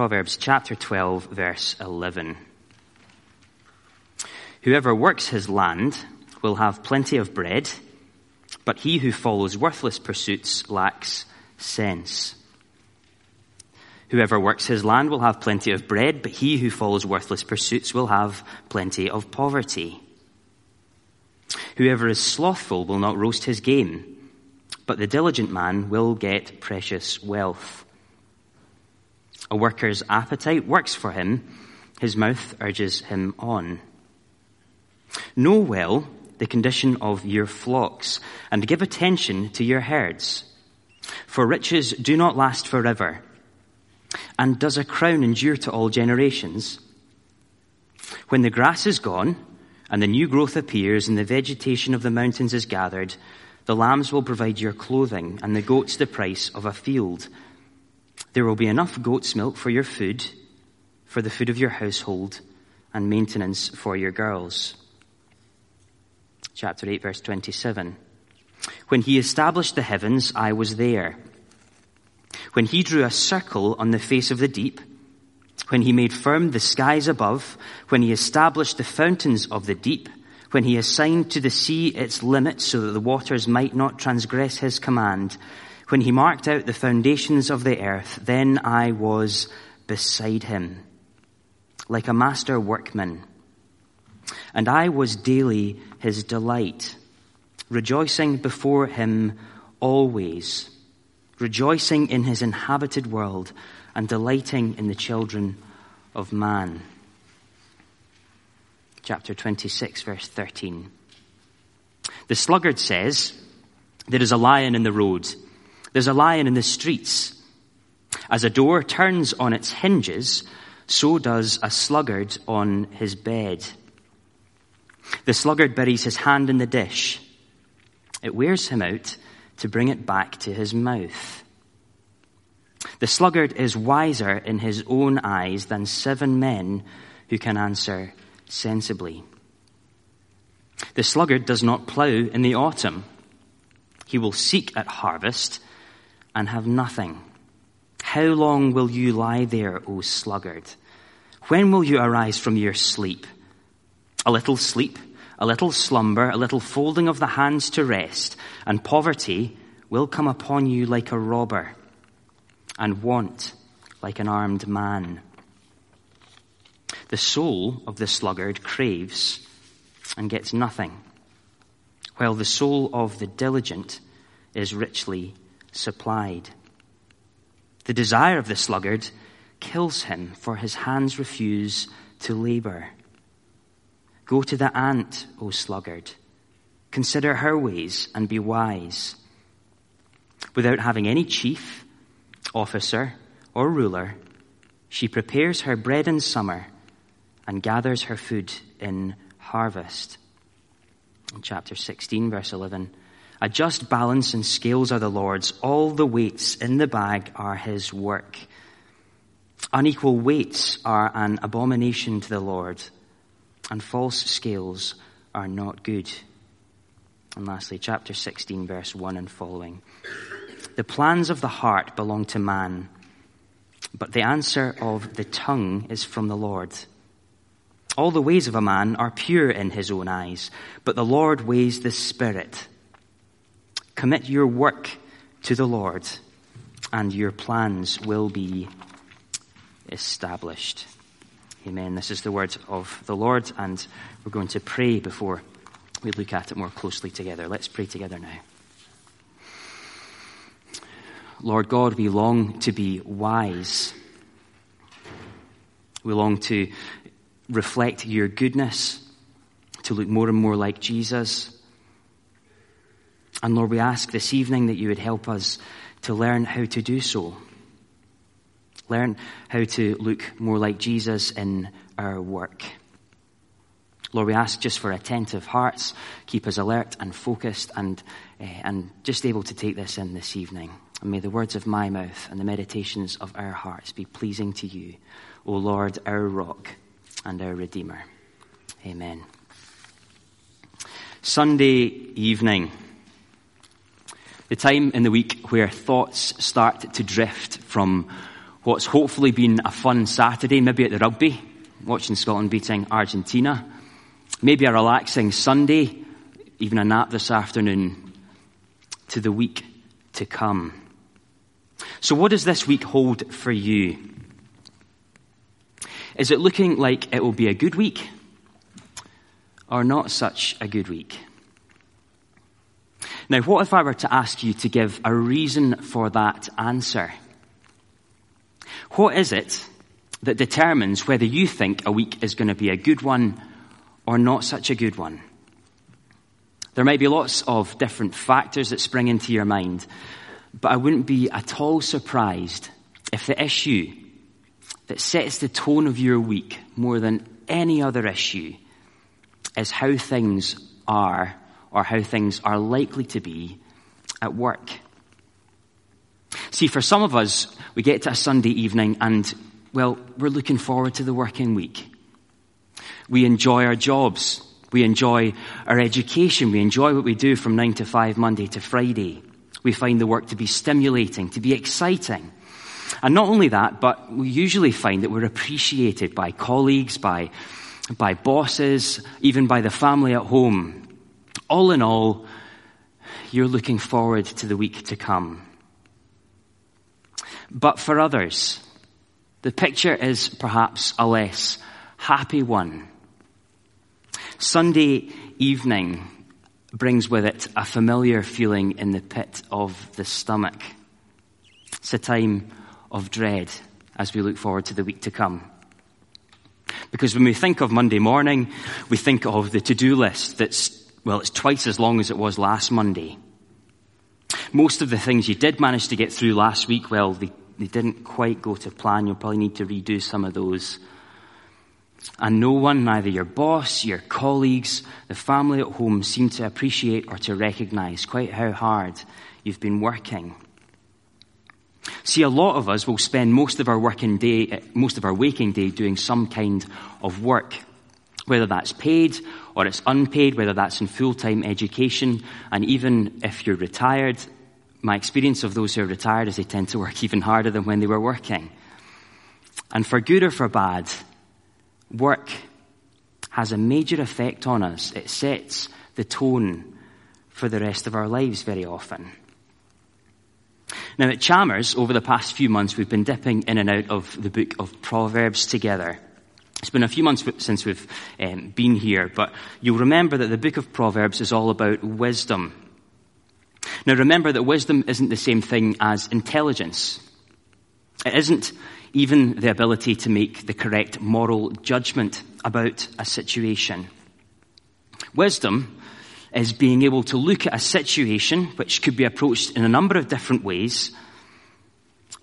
Proverbs chapter 12, verse 11. Whoever works his land will have plenty of bread, but he who follows worthless pursuits lacks sense. Whoever works his land will have plenty of bread, but he who follows worthless pursuits will have plenty of poverty. Whoever is slothful will not roast his game, but the diligent man will get precious wealth. A worker's appetite works for him, his mouth urges him on. Know well the condition of your flocks and give attention to your herds. For riches do not last forever. And does a crown endure to all generations? When the grass is gone and the new growth appears and the vegetation of the mountains is gathered, the lambs will provide your clothing and the goats the price of a field. There will be enough goat's milk for your food, for the food of your household, and maintenance for your girls chapter 8, verse 27. When he established the heavens, I was there. When he drew a circle on the face of the deep, when he made firm the skies above, when he established the fountains of the deep, when he assigned to the sea its limits so that the waters might not transgress his command, when he marked out the foundations of the earth, then I was beside him, like a master workman and I was daily his delight, rejoicing before him always, rejoicing in his inhabited world, and delighting in the children of man. Chapter 26, verse 13. The sluggard says, There is a lion in the road, there's a lion in the streets. As a door turns on its hinges, so does a sluggard on his bed. The sluggard buries his hand in the dish. It wears him out to bring it back to his mouth. The sluggard is wiser in his own eyes than seven men who can answer sensibly. The sluggard does not plough in the autumn. He will seek at harvest and have nothing. How long will you lie there, O sluggard? When will you arise from your sleep? A little sleep, a little slumber, a little folding of the hands to rest, and poverty will come upon you like a robber, and want like an armed man. The soul of the sluggard craves and gets nothing, while the soul of the diligent is richly supplied. The desire of the sluggard kills him, for his hands refuse to labor. Go to the ant, O sluggard. Consider her ways and be wise. Without having any chief, officer, or ruler, she prepares her bread in summer and gathers her food in harvest. In chapter 16, verse 11, a just balance and scales are the Lord's. All the weights in the bag are his work. Unequal weights are an abomination to the Lord and false scales are not good. And lastly, chapter 16, verse 1 and following. The plans of the heart belong to man, but the answer of the tongue is from the Lord. All the ways of a man are pure in his own eyes, but the Lord weighs the spirit. Commit your work to the Lord, and your plans will be established. Amen. This is the word of the Lord, and we're going to pray before we look at it more closely together. Let's pray together now. Lord God, we long to be wise. We long to reflect your goodness, to look more and more like Jesus. And Lord, we ask this evening that you would help us to learn how to do so. Learn how to look more like Jesus in our work. Lord, we ask just for attentive hearts, keep us alert and focused and, uh, and just able to take this in this evening. And may the words of my mouth and the meditations of our hearts be pleasing to you, O Lord, our rock and our Redeemer. Amen. Sunday evening the time in the week where thoughts start to drift from what's hopefully been a fun Saturday, maybe at the rugby, watching Scotland beating Argentina. Maybe a relaxing Sunday, even a nap this afternoon, to the week to come. So, what does this week hold for you? Is it looking like it will be a good week or not such a good week? Now, what if I were to ask you to give a reason for that answer? What is it that determines whether you think a week is going to be a good one or not such a good one? There might be lots of different factors that spring into your mind, but I wouldn't be at all surprised if the issue that sets the tone of your week more than any other issue is how things are or how things are likely to be at work. See, for some of us, we get to a Sunday evening and, well, we're looking forward to the working week. We enjoy our jobs. We enjoy our education. We enjoy what we do from nine to five, Monday to Friday. We find the work to be stimulating, to be exciting. And not only that, but we usually find that we're appreciated by colleagues, by, by bosses, even by the family at home. All in all, you're looking forward to the week to come. But for others, the picture is perhaps a less happy one. Sunday evening brings with it a familiar feeling in the pit of the stomach. It's a time of dread as we look forward to the week to come. Because when we think of Monday morning, we think of the to-do list that's, well, it's twice as long as it was last Monday. Most of the things you did manage to get through last week, well, they, they didn't quite go to plan. You'll probably need to redo some of those. And no one, neither your boss, your colleagues, the family at home, seem to appreciate or to recognize quite how hard you've been working. See, a lot of us will spend most of our working day, most of our waking day doing some kind of work. Whether that's paid or it's unpaid, whether that's in full-time education, and even if you're retired, my experience of those who are retired is they tend to work even harder than when they were working. And for good or for bad, work has a major effect on us. It sets the tone for the rest of our lives very often. Now, at Chalmers, over the past few months, we've been dipping in and out of the book of Proverbs together. It's been a few months since we've um, been here, but you'll remember that the book of Proverbs is all about wisdom. Now, remember that wisdom isn't the same thing as intelligence. It isn't even the ability to make the correct moral judgment about a situation. Wisdom is being able to look at a situation which could be approached in a number of different ways,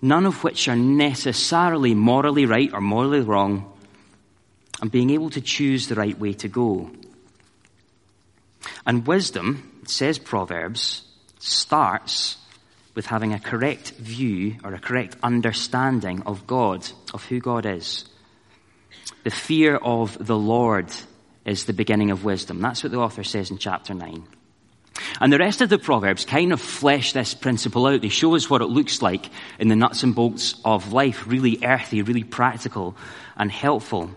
none of which are necessarily morally right or morally wrong, and being able to choose the right way to go. And wisdom, says Proverbs, starts with having a correct view or a correct understanding of God, of who God is. The fear of the Lord is the beginning of wisdom. That's what the author says in chapter 9. And the rest of the Proverbs kind of flesh this principle out. They show us what it looks like in the nuts and bolts of life, really earthy, really practical and helpful.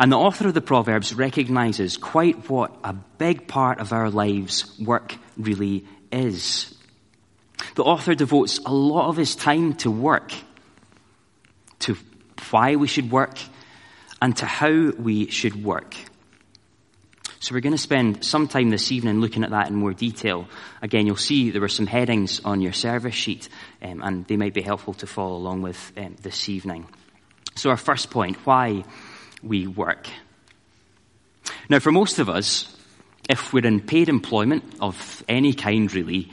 And the author of the Proverbs recognizes quite what a big part of our lives work really is. The author devotes a lot of his time to work, to why we should work, and to how we should work. So we're going to spend some time this evening looking at that in more detail. Again, you'll see there were some headings on your service sheet, um, and they might be helpful to follow along with um, this evening. So our first point, why we work. Now, for most of us, if we're in paid employment of any kind, really,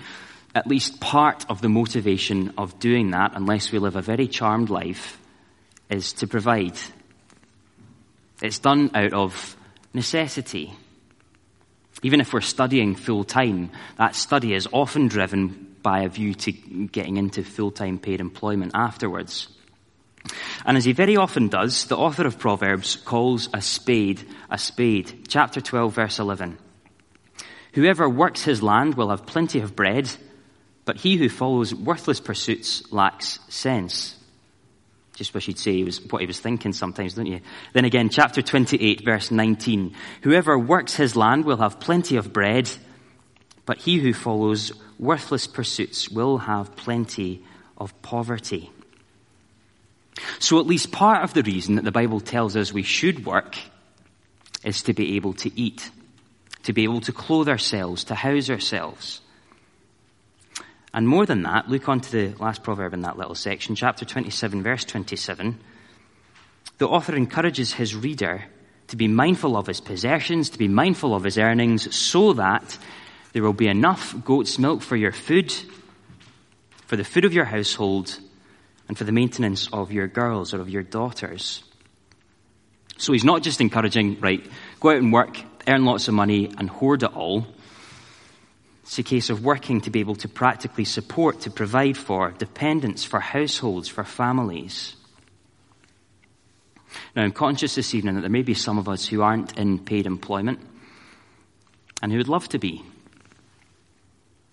at least part of the motivation of doing that, unless we live a very charmed life, is to provide. It's done out of necessity. Even if we're studying full time, that study is often driven by a view to getting into full time paid employment afterwards. And as he very often does, the author of Proverbs calls a spade a spade. Chapter 12, verse 11. Whoever works his land will have plenty of bread, but he who follows worthless pursuits lacks sense. Just wish he'd say he was, what he was thinking sometimes, don't you? Then again, chapter 28, verse 19. Whoever works his land will have plenty of bread, but he who follows worthless pursuits will have plenty of poverty. So at least part of the reason that the Bible tells us we should work is to be able to eat, to be able to clothe ourselves, to house ourselves. And more than that, look on to the last proverb in that little section, chapter 27, verse 27. The author encourages his reader to be mindful of his possessions, to be mindful of his earnings, so that there will be enough goat's milk for your food, for the food of your household, and for the maintenance of your girls or of your daughters. So he's not just encouraging, right, go out and work, earn lots of money, and hoard it all. It's a case of working to be able to practically support, to provide for dependents, for households, for families. Now, I'm conscious this evening that there may be some of us who aren't in paid employment and who would love to be.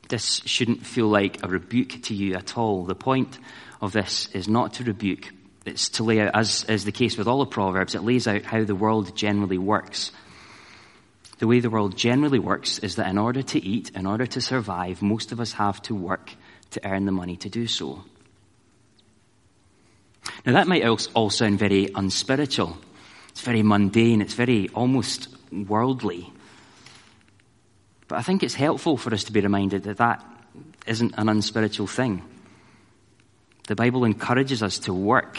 This shouldn't feel like a rebuke to you at all. The point of this is not to rebuke, it's to lay out, as is the case with all the Proverbs, it lays out how the world generally works the way the world generally works is that in order to eat, in order to survive, most of us have to work to earn the money to do so. Now that might all sound very unspiritual. It's very mundane. It's very almost worldly. But I think it's helpful for us to be reminded that that isn't an unspiritual thing. The Bible encourages us to work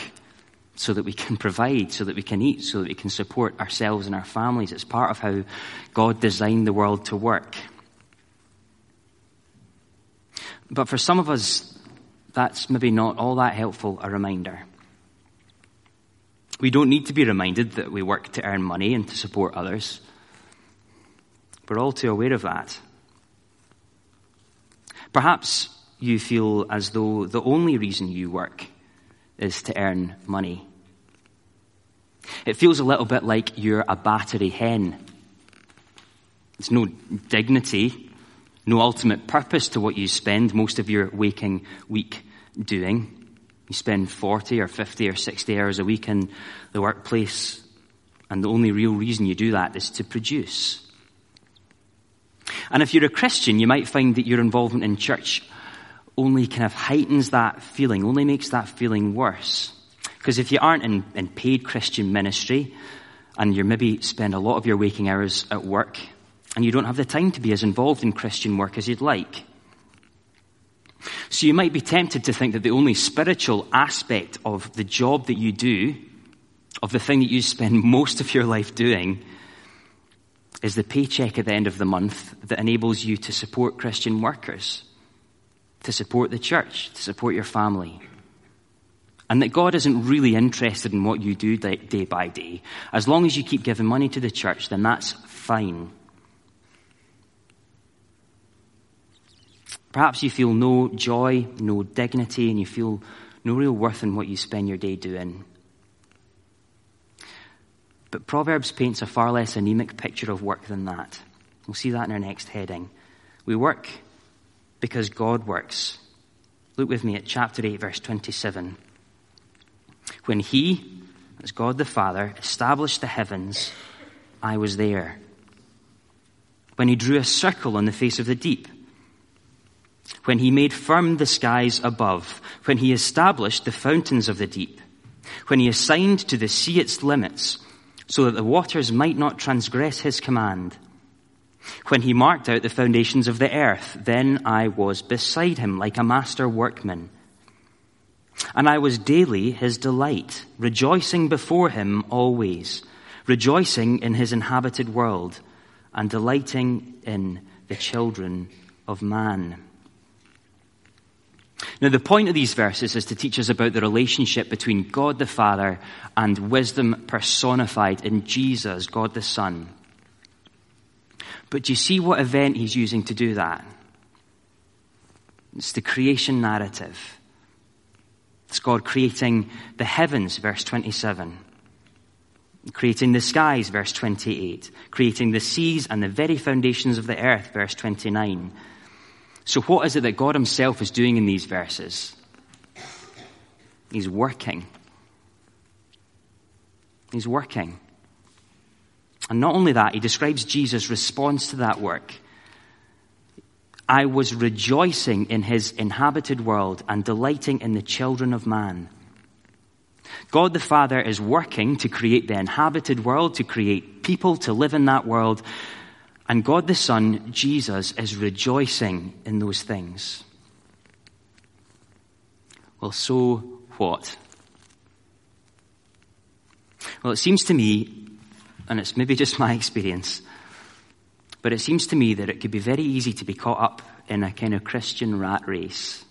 so that we can provide, so that we can eat, so that we can support ourselves and our families. It's part of how God designed the world to work. But for some of us, that's maybe not all that helpful a reminder. We don't need to be reminded that we work to earn money and to support others. We're all too aware of that. Perhaps you feel as though the only reason you work is to earn money. It feels a little bit like you're a battery hen. There's no dignity, no ultimate purpose to what you spend most of your waking week doing. You spend 40 or 50 or 60 hours a week in the workplace, and the only real reason you do that is to produce. And if you're a Christian, you might find that your involvement in church only kind of heightens that feeling, only makes that feeling worse. Because if you aren't in, in paid Christian ministry, and you maybe spend a lot of your waking hours at work, and you don't have the time to be as involved in Christian work as you'd like. So you might be tempted to think that the only spiritual aspect of the job that you do, of the thing that you spend most of your life doing, is the paycheck at the end of the month that enables you to support Christian workers to support the church, to support your family. And that God isn't really interested in what you do day by day. As long as you keep giving money to the church, then that's fine. Perhaps you feel no joy, no dignity, and you feel no real worth in what you spend your day doing. But Proverbs paints a far less anemic picture of work than that. We'll see that in our next heading. We work because God works. Look with me at chapter 8, verse 27. When He, as God the Father, established the heavens, I was there. When He drew a circle on the face of the deep, when He made firm the skies above, when He established the fountains of the deep, when He assigned to the sea its limits, so that the waters might not transgress His command when he marked out the foundations of the earth, then I was beside him like a master workman. And I was daily his delight, rejoicing before him always, rejoicing in his inhabited world, and delighting in the children of man. Now, the point of these verses is to teach us about the relationship between God the Father and wisdom personified in Jesus, God the Son. But do you see what event he's using to do that? It's the creation narrative. It's God creating the heavens, verse 27. Creating the skies, verse 28. Creating the seas and the very foundations of the earth, verse 29. So what is it that God himself is doing in these verses? He's working. He's working. And not only that, he describes Jesus' response to that work. I was rejoicing in his inhabited world and delighting in the children of man. God the Father is working to create the inhabited world, to create people to live in that world. And God the Son, Jesus, is rejoicing in those things. Well, so what? Well, it seems to me, and it's maybe just my experience, but it seems to me that it could be very easy to be caught up in a kind of Christian rat race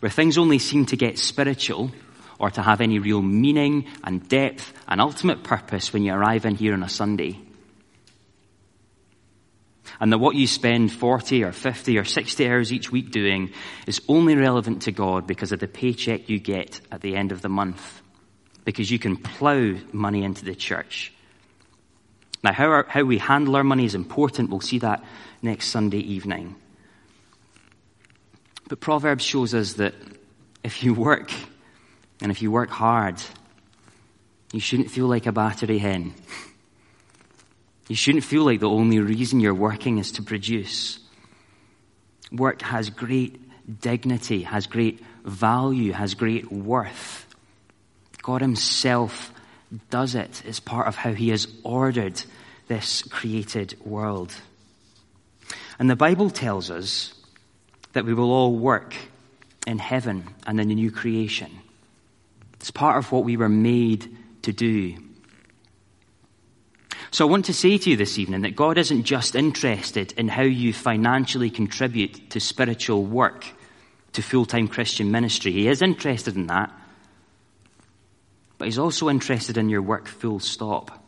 where things only seem to get spiritual or to have any real meaning and depth and ultimate purpose when you arrive in here on a Sunday. And that what you spend 40 or 50 or 60 hours each week doing is only relevant to God because of the paycheck you get at the end of the month. Because you can plow money into the church now, how, our, how we handle our money is important. We'll see that next Sunday evening. But Proverbs shows us that if you work, and if you work hard, you shouldn't feel like a battery hen. You shouldn't feel like the only reason you're working is to produce. Work has great dignity, has great value, has great worth. God Himself does it. It's part of how he has ordered this created world. And the Bible tells us that we will all work in heaven and in the new creation. It's part of what we were made to do. So I want to say to you this evening that God isn't just interested in how you financially contribute to spiritual work, to full-time Christian ministry. He is interested in that but he's also interested in your work full stop.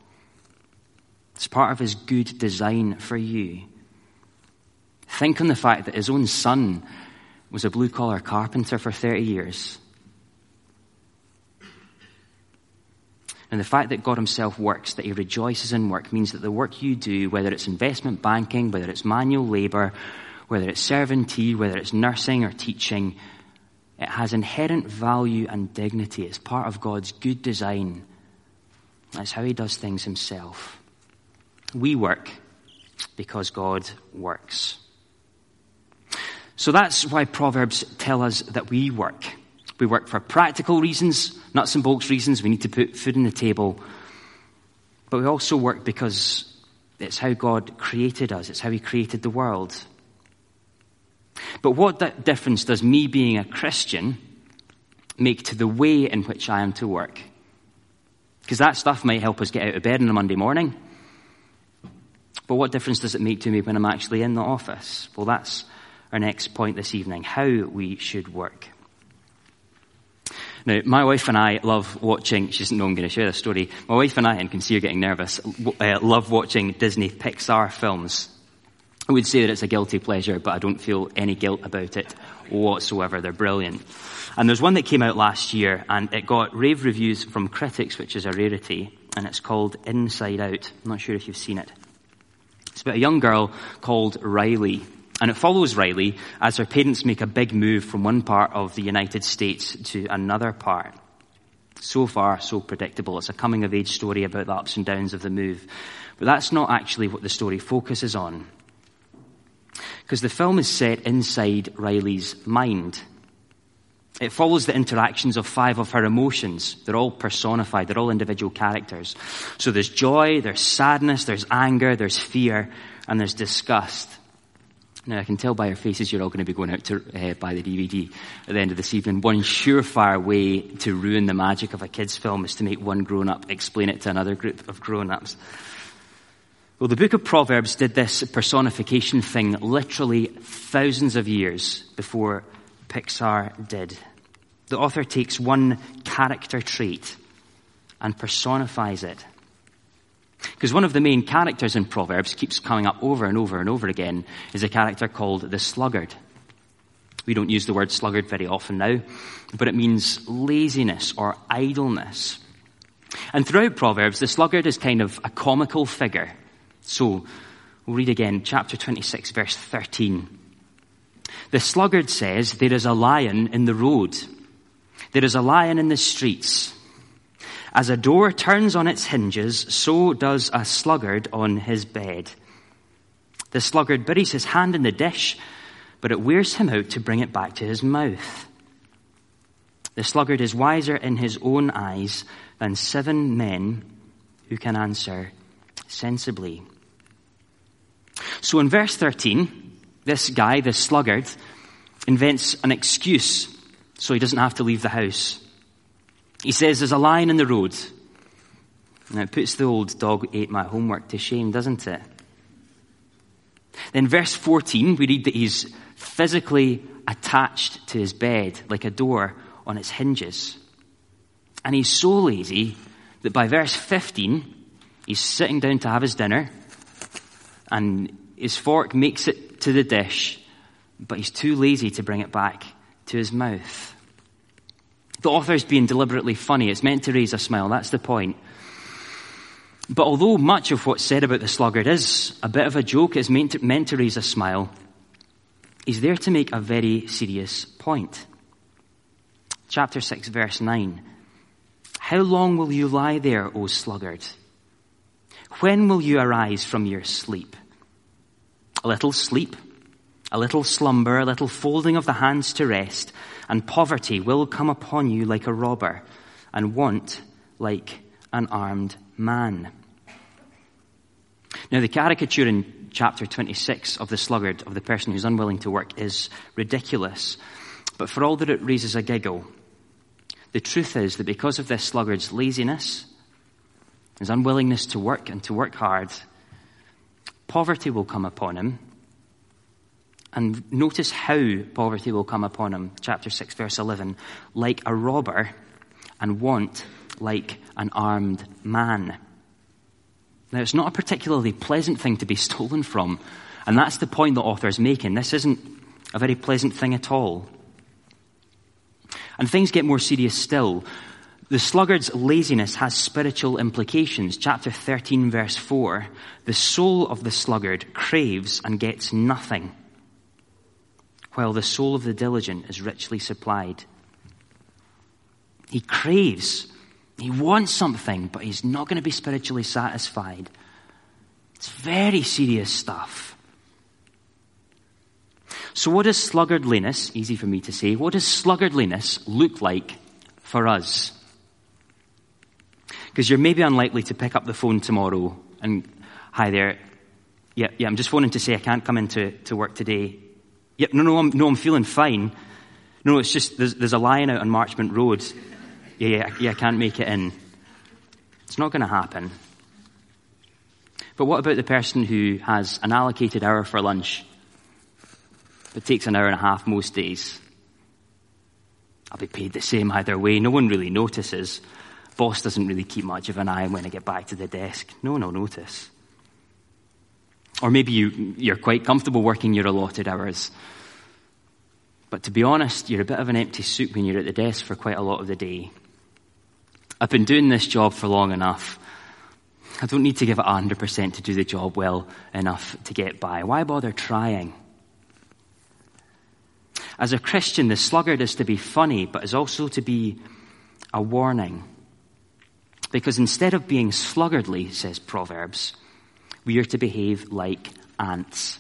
It's part of his good design for you. Think on the fact that his own son was a blue collar carpenter for 30 years. And the fact that God Himself works, that He rejoices in work, means that the work you do, whether it's investment banking, whether it's manual labor, whether it's serving tea, whether it's nursing or teaching, it has inherent value and dignity. It's part of God's good design. That's how He does things Himself. We work because God works. So that's why Proverbs tell us that we work. We work for practical reasons, nuts and bolts reasons. We need to put food on the table. But we also work because it's how God created us. It's how He created the world. But what difference does me being a Christian make to the way in which I am to work? Because that stuff might help us get out of bed on a Monday morning. But what difference does it make to me when I'm actually in the office? Well, that's our next point this evening how we should work. Now, my wife and I love watching, she doesn't know I'm going to share this story. My wife and I, and can see her getting nervous, uh, love watching Disney Pixar films. I would say that it's a guilty pleasure, but I don't feel any guilt about it whatsoever. They're brilliant. And there's one that came out last year, and it got rave reviews from critics, which is a rarity, and it's called Inside Out. I'm not sure if you've seen it. It's about a young girl called Riley, and it follows Riley as her parents make a big move from one part of the United States to another part. So far, so predictable. It's a coming of age story about the ups and downs of the move. But that's not actually what the story focuses on. Because the film is set inside Riley's mind. It follows the interactions of five of her emotions. They're all personified, they're all individual characters. So there's joy, there's sadness, there's anger, there's fear, and there's disgust. Now, I can tell by your faces you're all going to be going out to uh, buy the DVD at the end of this evening. One surefire way to ruin the magic of a kid's film is to make one grown up explain it to another group of grown ups. Well, the book of Proverbs did this personification thing literally thousands of years before Pixar did. The author takes one character trait and personifies it. Because one of the main characters in Proverbs keeps coming up over and over and over again is a character called the sluggard. We don't use the word sluggard very often now, but it means laziness or idleness. And throughout Proverbs, the sluggard is kind of a comical figure. So, we'll read again, chapter 26, verse 13. The sluggard says, There is a lion in the road. There is a lion in the streets. As a door turns on its hinges, so does a sluggard on his bed. The sluggard buries his hand in the dish, but it wears him out to bring it back to his mouth. The sluggard is wiser in his own eyes than seven men who can answer sensibly. So in verse 13, this guy, this sluggard, invents an excuse so he doesn't have to leave the house. He says, There's a lion in the road. Now it puts the old dog ate my homework to shame, doesn't it? Then, verse 14, we read that he's physically attached to his bed like a door on its hinges. And he's so lazy that by verse 15, he's sitting down to have his dinner and his fork makes it to the dish, but he's too lazy to bring it back to his mouth. The author's being deliberately funny. It's meant to raise a smile. That's the point. But although much of what's said about the sluggard is a bit of a joke, it's meant to, meant to raise a smile, he's there to make a very serious point. Chapter 6, verse 9. How long will you lie there, O sluggard? When will you arise from your sleep? A little sleep, a little slumber, a little folding of the hands to rest, and poverty will come upon you like a robber, and want like an armed man. Now, the caricature in chapter 26 of the sluggard, of the person who's unwilling to work, is ridiculous. But for all that it raises a giggle, the truth is that because of this sluggard's laziness, his unwillingness to work and to work hard, poverty will come upon him. And notice how poverty will come upon him. Chapter 6, verse 11. Like a robber, and want like an armed man. Now, it's not a particularly pleasant thing to be stolen from. And that's the point the author is making. This isn't a very pleasant thing at all. And things get more serious still. The sluggard's laziness has spiritual implications. Chapter 13, verse 4. The soul of the sluggard craves and gets nothing, while the soul of the diligent is richly supplied. He craves he wants something, but he's not going to be spiritually satisfied. It's very serious stuff. So, what does sluggardliness, easy for me to say, what does sluggardliness look like for us? Because you're maybe unlikely to pick up the phone tomorrow and, hi there, yeah, yeah, I'm just phoning to say I can't come into to work today. Yeah, no, no, I'm, no, I'm feeling fine. No, it's just there's, there's a lion out on Marchmont Road yeah, yeah, I can't make it in. It's not going to happen. But what about the person who has an allocated hour for lunch, but takes an hour and a half most days? I'll be paid the same either way. No one really notices. Boss doesn't really keep much of an eye on when I get back to the desk. No one will notice. Or maybe you, you're quite comfortable working your allotted hours. But to be honest, you're a bit of an empty soup when you're at the desk for quite a lot of the day. I've been doing this job for long enough. I don't need to give it 100% to do the job well enough to get by. Why bother trying? As a Christian, the sluggard is to be funny, but is also to be a warning. Because instead of being sluggardly, says Proverbs, we are to behave like ants.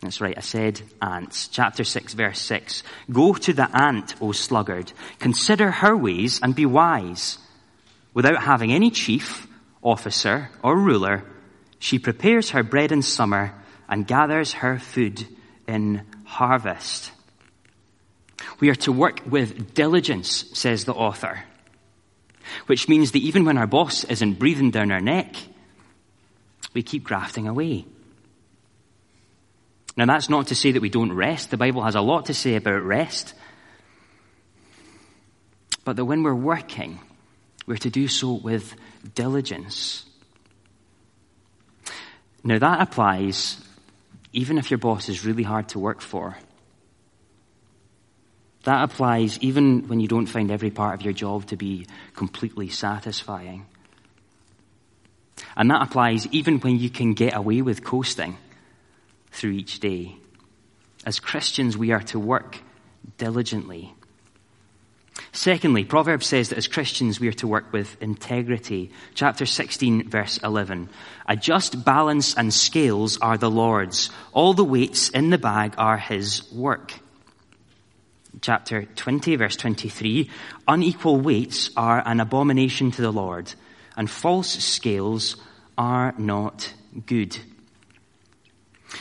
That's right, I said ants. Chapter 6, verse 6. Go to the ant, O sluggard. Consider her ways and be wise. Without having any chief, officer, or ruler, she prepares her bread in summer and gathers her food in harvest. We are to work with diligence, says the author, which means that even when our boss isn't breathing down our neck, we keep grafting away. Now, that's not to say that we don't rest. The Bible has a lot to say about rest. But that when we're working, we're to do so with diligence. Now, that applies even if your boss is really hard to work for. That applies even when you don't find every part of your job to be completely satisfying. And that applies even when you can get away with coasting through each day. As Christians, we are to work diligently Secondly, Proverbs says that as Christians we are to work with integrity. Chapter 16, verse 11. A just balance and scales are the Lord's. All the weights in the bag are his work. Chapter 20, verse 23. Unequal weights are an abomination to the Lord, and false scales are not good.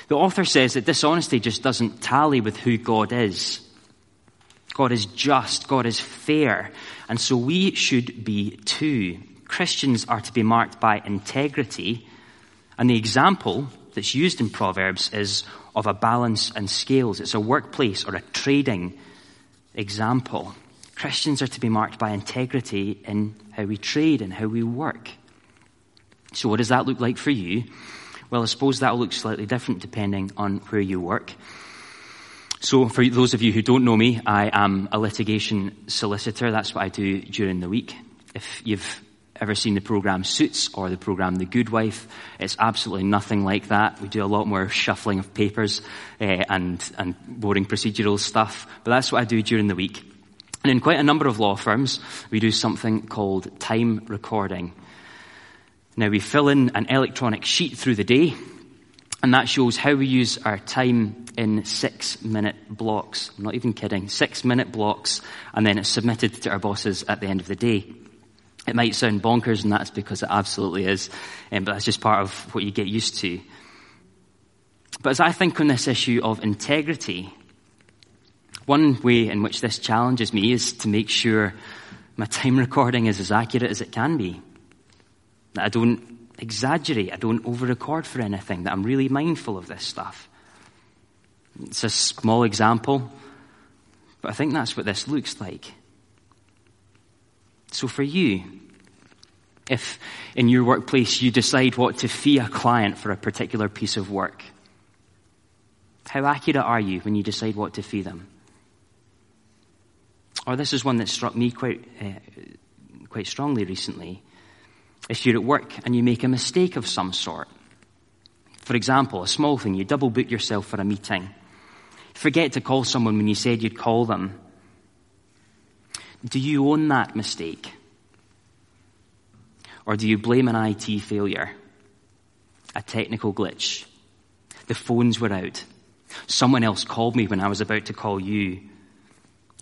The author says that dishonesty just doesn't tally with who God is. God is just, God is fair, and so we should be too. Christians are to be marked by integrity, and the example that's used in Proverbs is of a balance and scales. It's a workplace or a trading example. Christians are to be marked by integrity in how we trade and how we work. So, what does that look like for you? Well, I suppose that will look slightly different depending on where you work. So, for those of you who don't know me, I am a litigation solicitor. That's what I do during the week. If you've ever seen the program Suits or the program The Good Wife, it's absolutely nothing like that. We do a lot more shuffling of papers uh, and, and boring procedural stuff. But that's what I do during the week. And in quite a number of law firms, we do something called time recording. Now, we fill in an electronic sheet through the day and that shows how we use our time in six minute blocks. I'm not even kidding. Six minute blocks, and then it's submitted to our bosses at the end of the day. It might sound bonkers, and that's because it absolutely is, um, but that's just part of what you get used to. But as I think on this issue of integrity, one way in which this challenges me is to make sure my time recording is as accurate as it can be. That I don't exaggerate. I don't over record for anything, that I'm really mindful of this stuff. It's a small example, but I think that's what this looks like. So for you, if in your workplace you decide what to fee a client for a particular piece of work, how accurate are you when you decide what to fee them? Or this is one that struck me quite, uh, quite strongly recently. If you're at work and you make a mistake of some sort, for example, a small thing, you double book yourself for a meeting, forget to call someone when you said you'd call them, do you own that mistake? Or do you blame an IT failure? A technical glitch? The phones were out. Someone else called me when I was about to call you.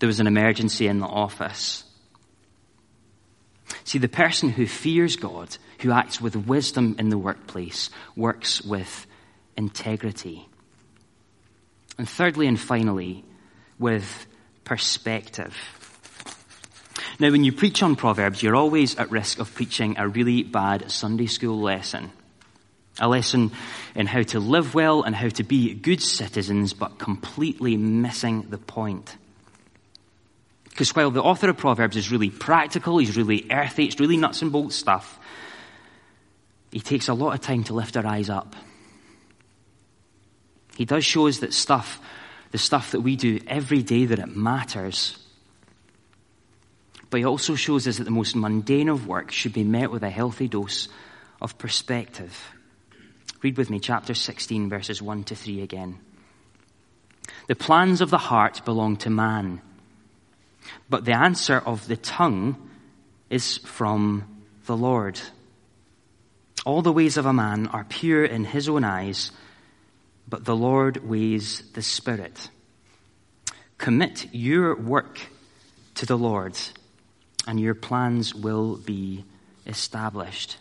There was an emergency in the office. See, the person who fears God, who acts with wisdom in the workplace, works with integrity. And thirdly and finally, with perspective. Now, when you preach on Proverbs, you're always at risk of preaching a really bad Sunday school lesson. A lesson in how to live well and how to be good citizens, but completely missing the point. Because while the author of Proverbs is really practical, he's really earthy, it's really nuts and bolts stuff, he takes a lot of time to lift our eyes up. He does show us that stuff, the stuff that we do every day, that it matters. But he also shows us that the most mundane of work should be met with a healthy dose of perspective. Read with me chapter 16, verses 1 to 3 again. The plans of the heart belong to man but the answer of the tongue is from the Lord. All the ways of a man are pure in his own eyes, but the Lord weighs the Spirit. Commit your work to the Lord, and your plans will be established.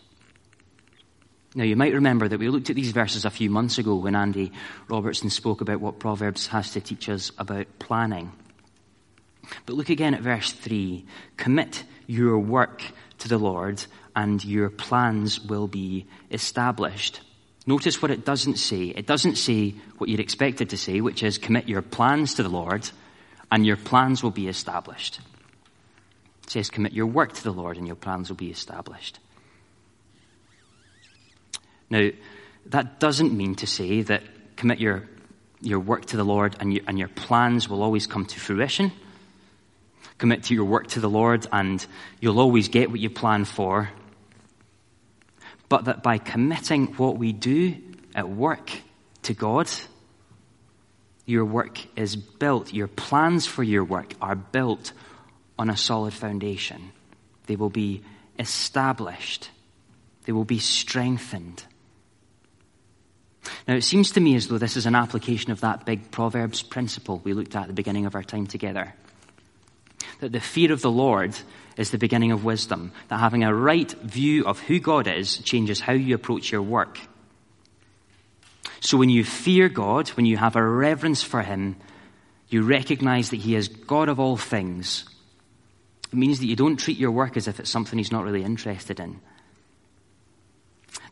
Now, you might remember that we looked at these verses a few months ago when Andy Robertson spoke about what Proverbs has to teach us about planning. But look again at verse 3. Commit your work to the Lord, and your plans will be established. Notice what it doesn't say. It doesn't say what you'd expect it to say, which is commit your plans to the Lord, and your plans will be established. It says commit your work to the Lord, and your plans will be established. Now, that doesn't mean to say that commit your, your work to the Lord and, you, and your plans will always come to fruition commit to your work to the Lord and you'll always get what you plan for. But that by committing what we do at work to God, your work is built, your plans for your work are built on a solid foundation. They will be established. They will be strengthened. Now, it seems to me as though this is an application of that big Proverbs principle we looked at at the beginning of our time together. That the fear of the Lord is the beginning of wisdom. That having a right view of who God is changes how you approach your work. So when you fear God, when you have a reverence for Him, you recognize that He is God of all things. It means that you don't treat your work as if it's something He's not really interested in.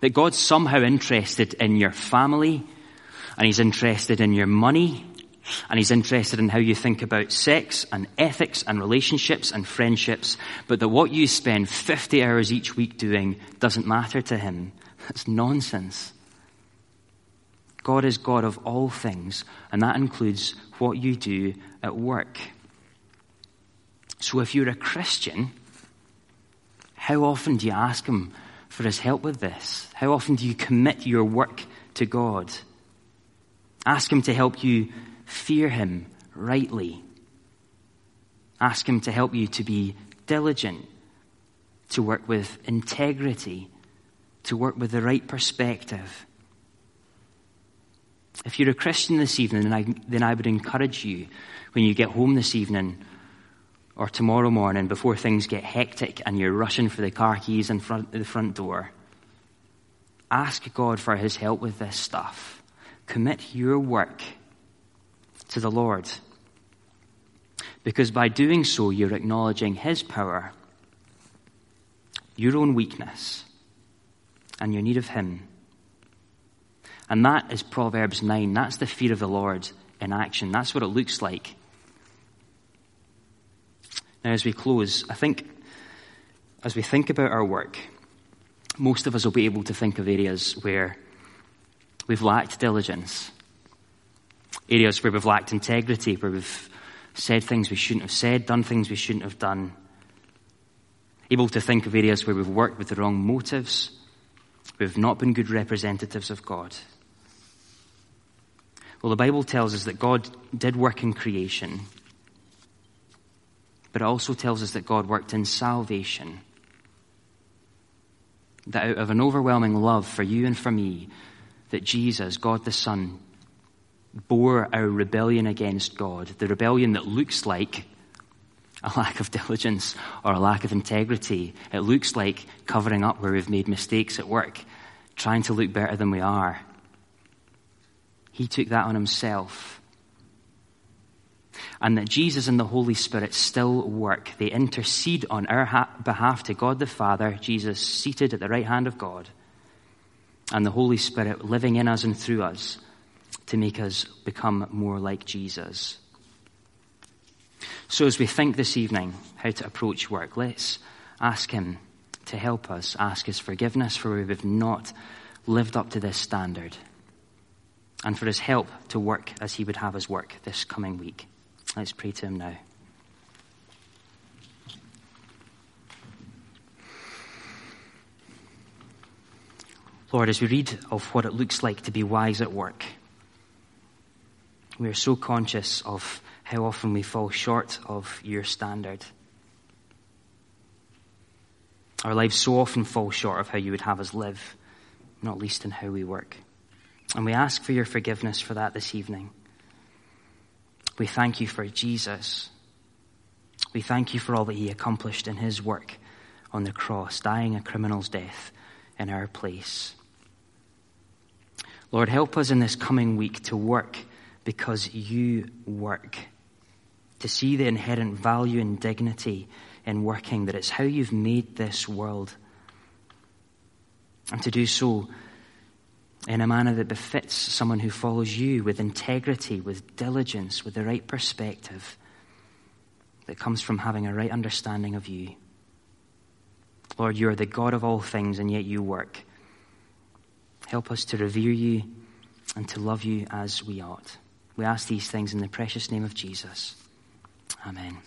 That God's somehow interested in your family, and He's interested in your money, and He's interested in how you think about sex and ethics and relationships and friendships, but that what you spend 50 hours each week doing doesn't matter to Him. That's nonsense. God is God of all things, and that includes what you do at work. So if you're a Christian, how often do you ask Him for His help with this? How often do you commit your work to God? Ask Him to help you fear Him rightly. Ask Him to help you to be diligent, to work with integrity, to work with the right perspective. If you're a Christian this evening, then I, then I would encourage you when you get home this evening or tomorrow morning before things get hectic and you're rushing for the car keys in front of the front door. Ask God for his help with this stuff. Commit your work to the Lord. Because by doing so, you're acknowledging his power, your own weakness, and your need of him. And that is Proverbs 9. That's the fear of the Lord in action. That's what it looks like now, as we close, I think as we think about our work, most of us will be able to think of areas where we've lacked diligence, areas where we've lacked integrity, where we've said things we shouldn't have said, done things we shouldn't have done. Able to think of areas where we've worked with the wrong motives, we've not been good representatives of God. Well, the Bible tells us that God did work in creation but it also tells us that God worked in salvation. That out of an overwhelming love for you and for me, that Jesus, God the Son, bore our rebellion against God, the rebellion that looks like a lack of diligence or a lack of integrity. It looks like covering up where we've made mistakes at work, trying to look better than we are. He took that on himself and that Jesus and the Holy Spirit still work. They intercede on our ha- behalf to God the Father, Jesus seated at the right hand of God, and the Holy Spirit living in us and through us to make us become more like Jesus. So, as we think this evening how to approach work, let's ask Him to help us, ask His forgiveness for where we've not lived up to this standard, and for His help to work as He would have us work this coming week. Let's pray to him now. Lord, as we read of what it looks like to be wise at work, we are so conscious of how often we fall short of your standard. Our lives so often fall short of how you would have us live, not least in how we work. And we ask for your forgiveness for that this evening. We thank you for Jesus. We thank you for all that he accomplished in his work on the cross, dying a criminal's death in our place. Lord, help us in this coming week to work because you work, to see the inherent value and dignity in working, that it's how you've made this world. And to do so in a manner that befits someone who follows you with integrity, with diligence, with the right perspective that comes from having a right understanding of you. Lord, you are the God of all things, and yet you work. Help us to revere you and to love you as we ought. We ask these things in the precious name of Jesus. Amen.